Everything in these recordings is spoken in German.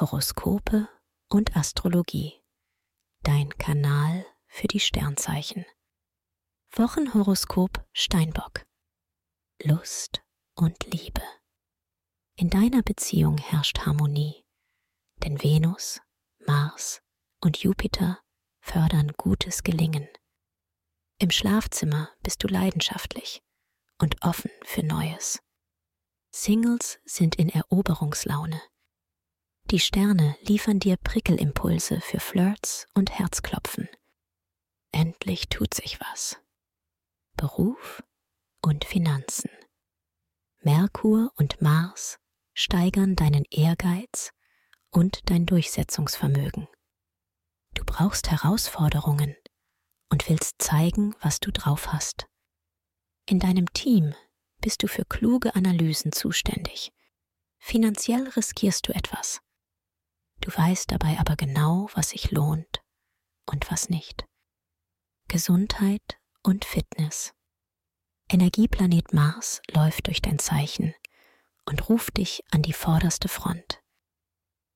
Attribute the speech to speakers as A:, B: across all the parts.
A: Horoskope und Astrologie. Dein Kanal für die Sternzeichen. Wochenhoroskop Steinbock. Lust und Liebe. In deiner Beziehung herrscht Harmonie, denn Venus, Mars und Jupiter fördern gutes Gelingen. Im Schlafzimmer bist du leidenschaftlich und offen für Neues. Singles sind in Eroberungslaune. Die Sterne liefern dir Prickelimpulse für Flirts und Herzklopfen. Endlich tut sich was. Beruf und Finanzen. Merkur und Mars steigern deinen Ehrgeiz und dein Durchsetzungsvermögen. Du brauchst Herausforderungen und willst zeigen, was du drauf hast. In deinem Team bist du für kluge Analysen zuständig. Finanziell riskierst du etwas. Du weißt dabei aber genau, was sich lohnt und was nicht. Gesundheit und Fitness. Energieplanet Mars läuft durch dein Zeichen und ruft dich an die vorderste Front.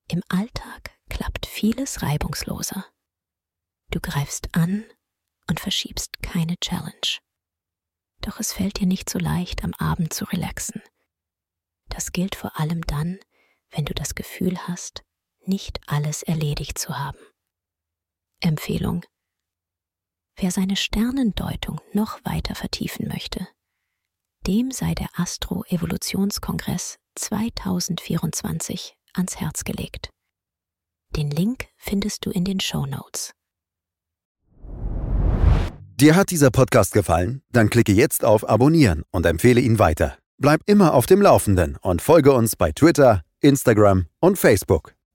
A: Im Alltag klappt vieles reibungsloser. Du greifst an und verschiebst keine Challenge. Doch es fällt dir nicht so leicht, am Abend zu relaxen. Das gilt vor allem dann, wenn du das Gefühl hast, nicht alles erledigt zu haben. Empfehlung. Wer seine Sternendeutung noch weiter vertiefen möchte, dem sei der Astro-Evolutionskongress 2024 ans Herz gelegt. Den Link findest du in den Show Notes.
B: Dir hat dieser Podcast gefallen? Dann klicke jetzt auf Abonnieren und empfehle ihn weiter. Bleib immer auf dem Laufenden und folge uns bei Twitter, Instagram und Facebook.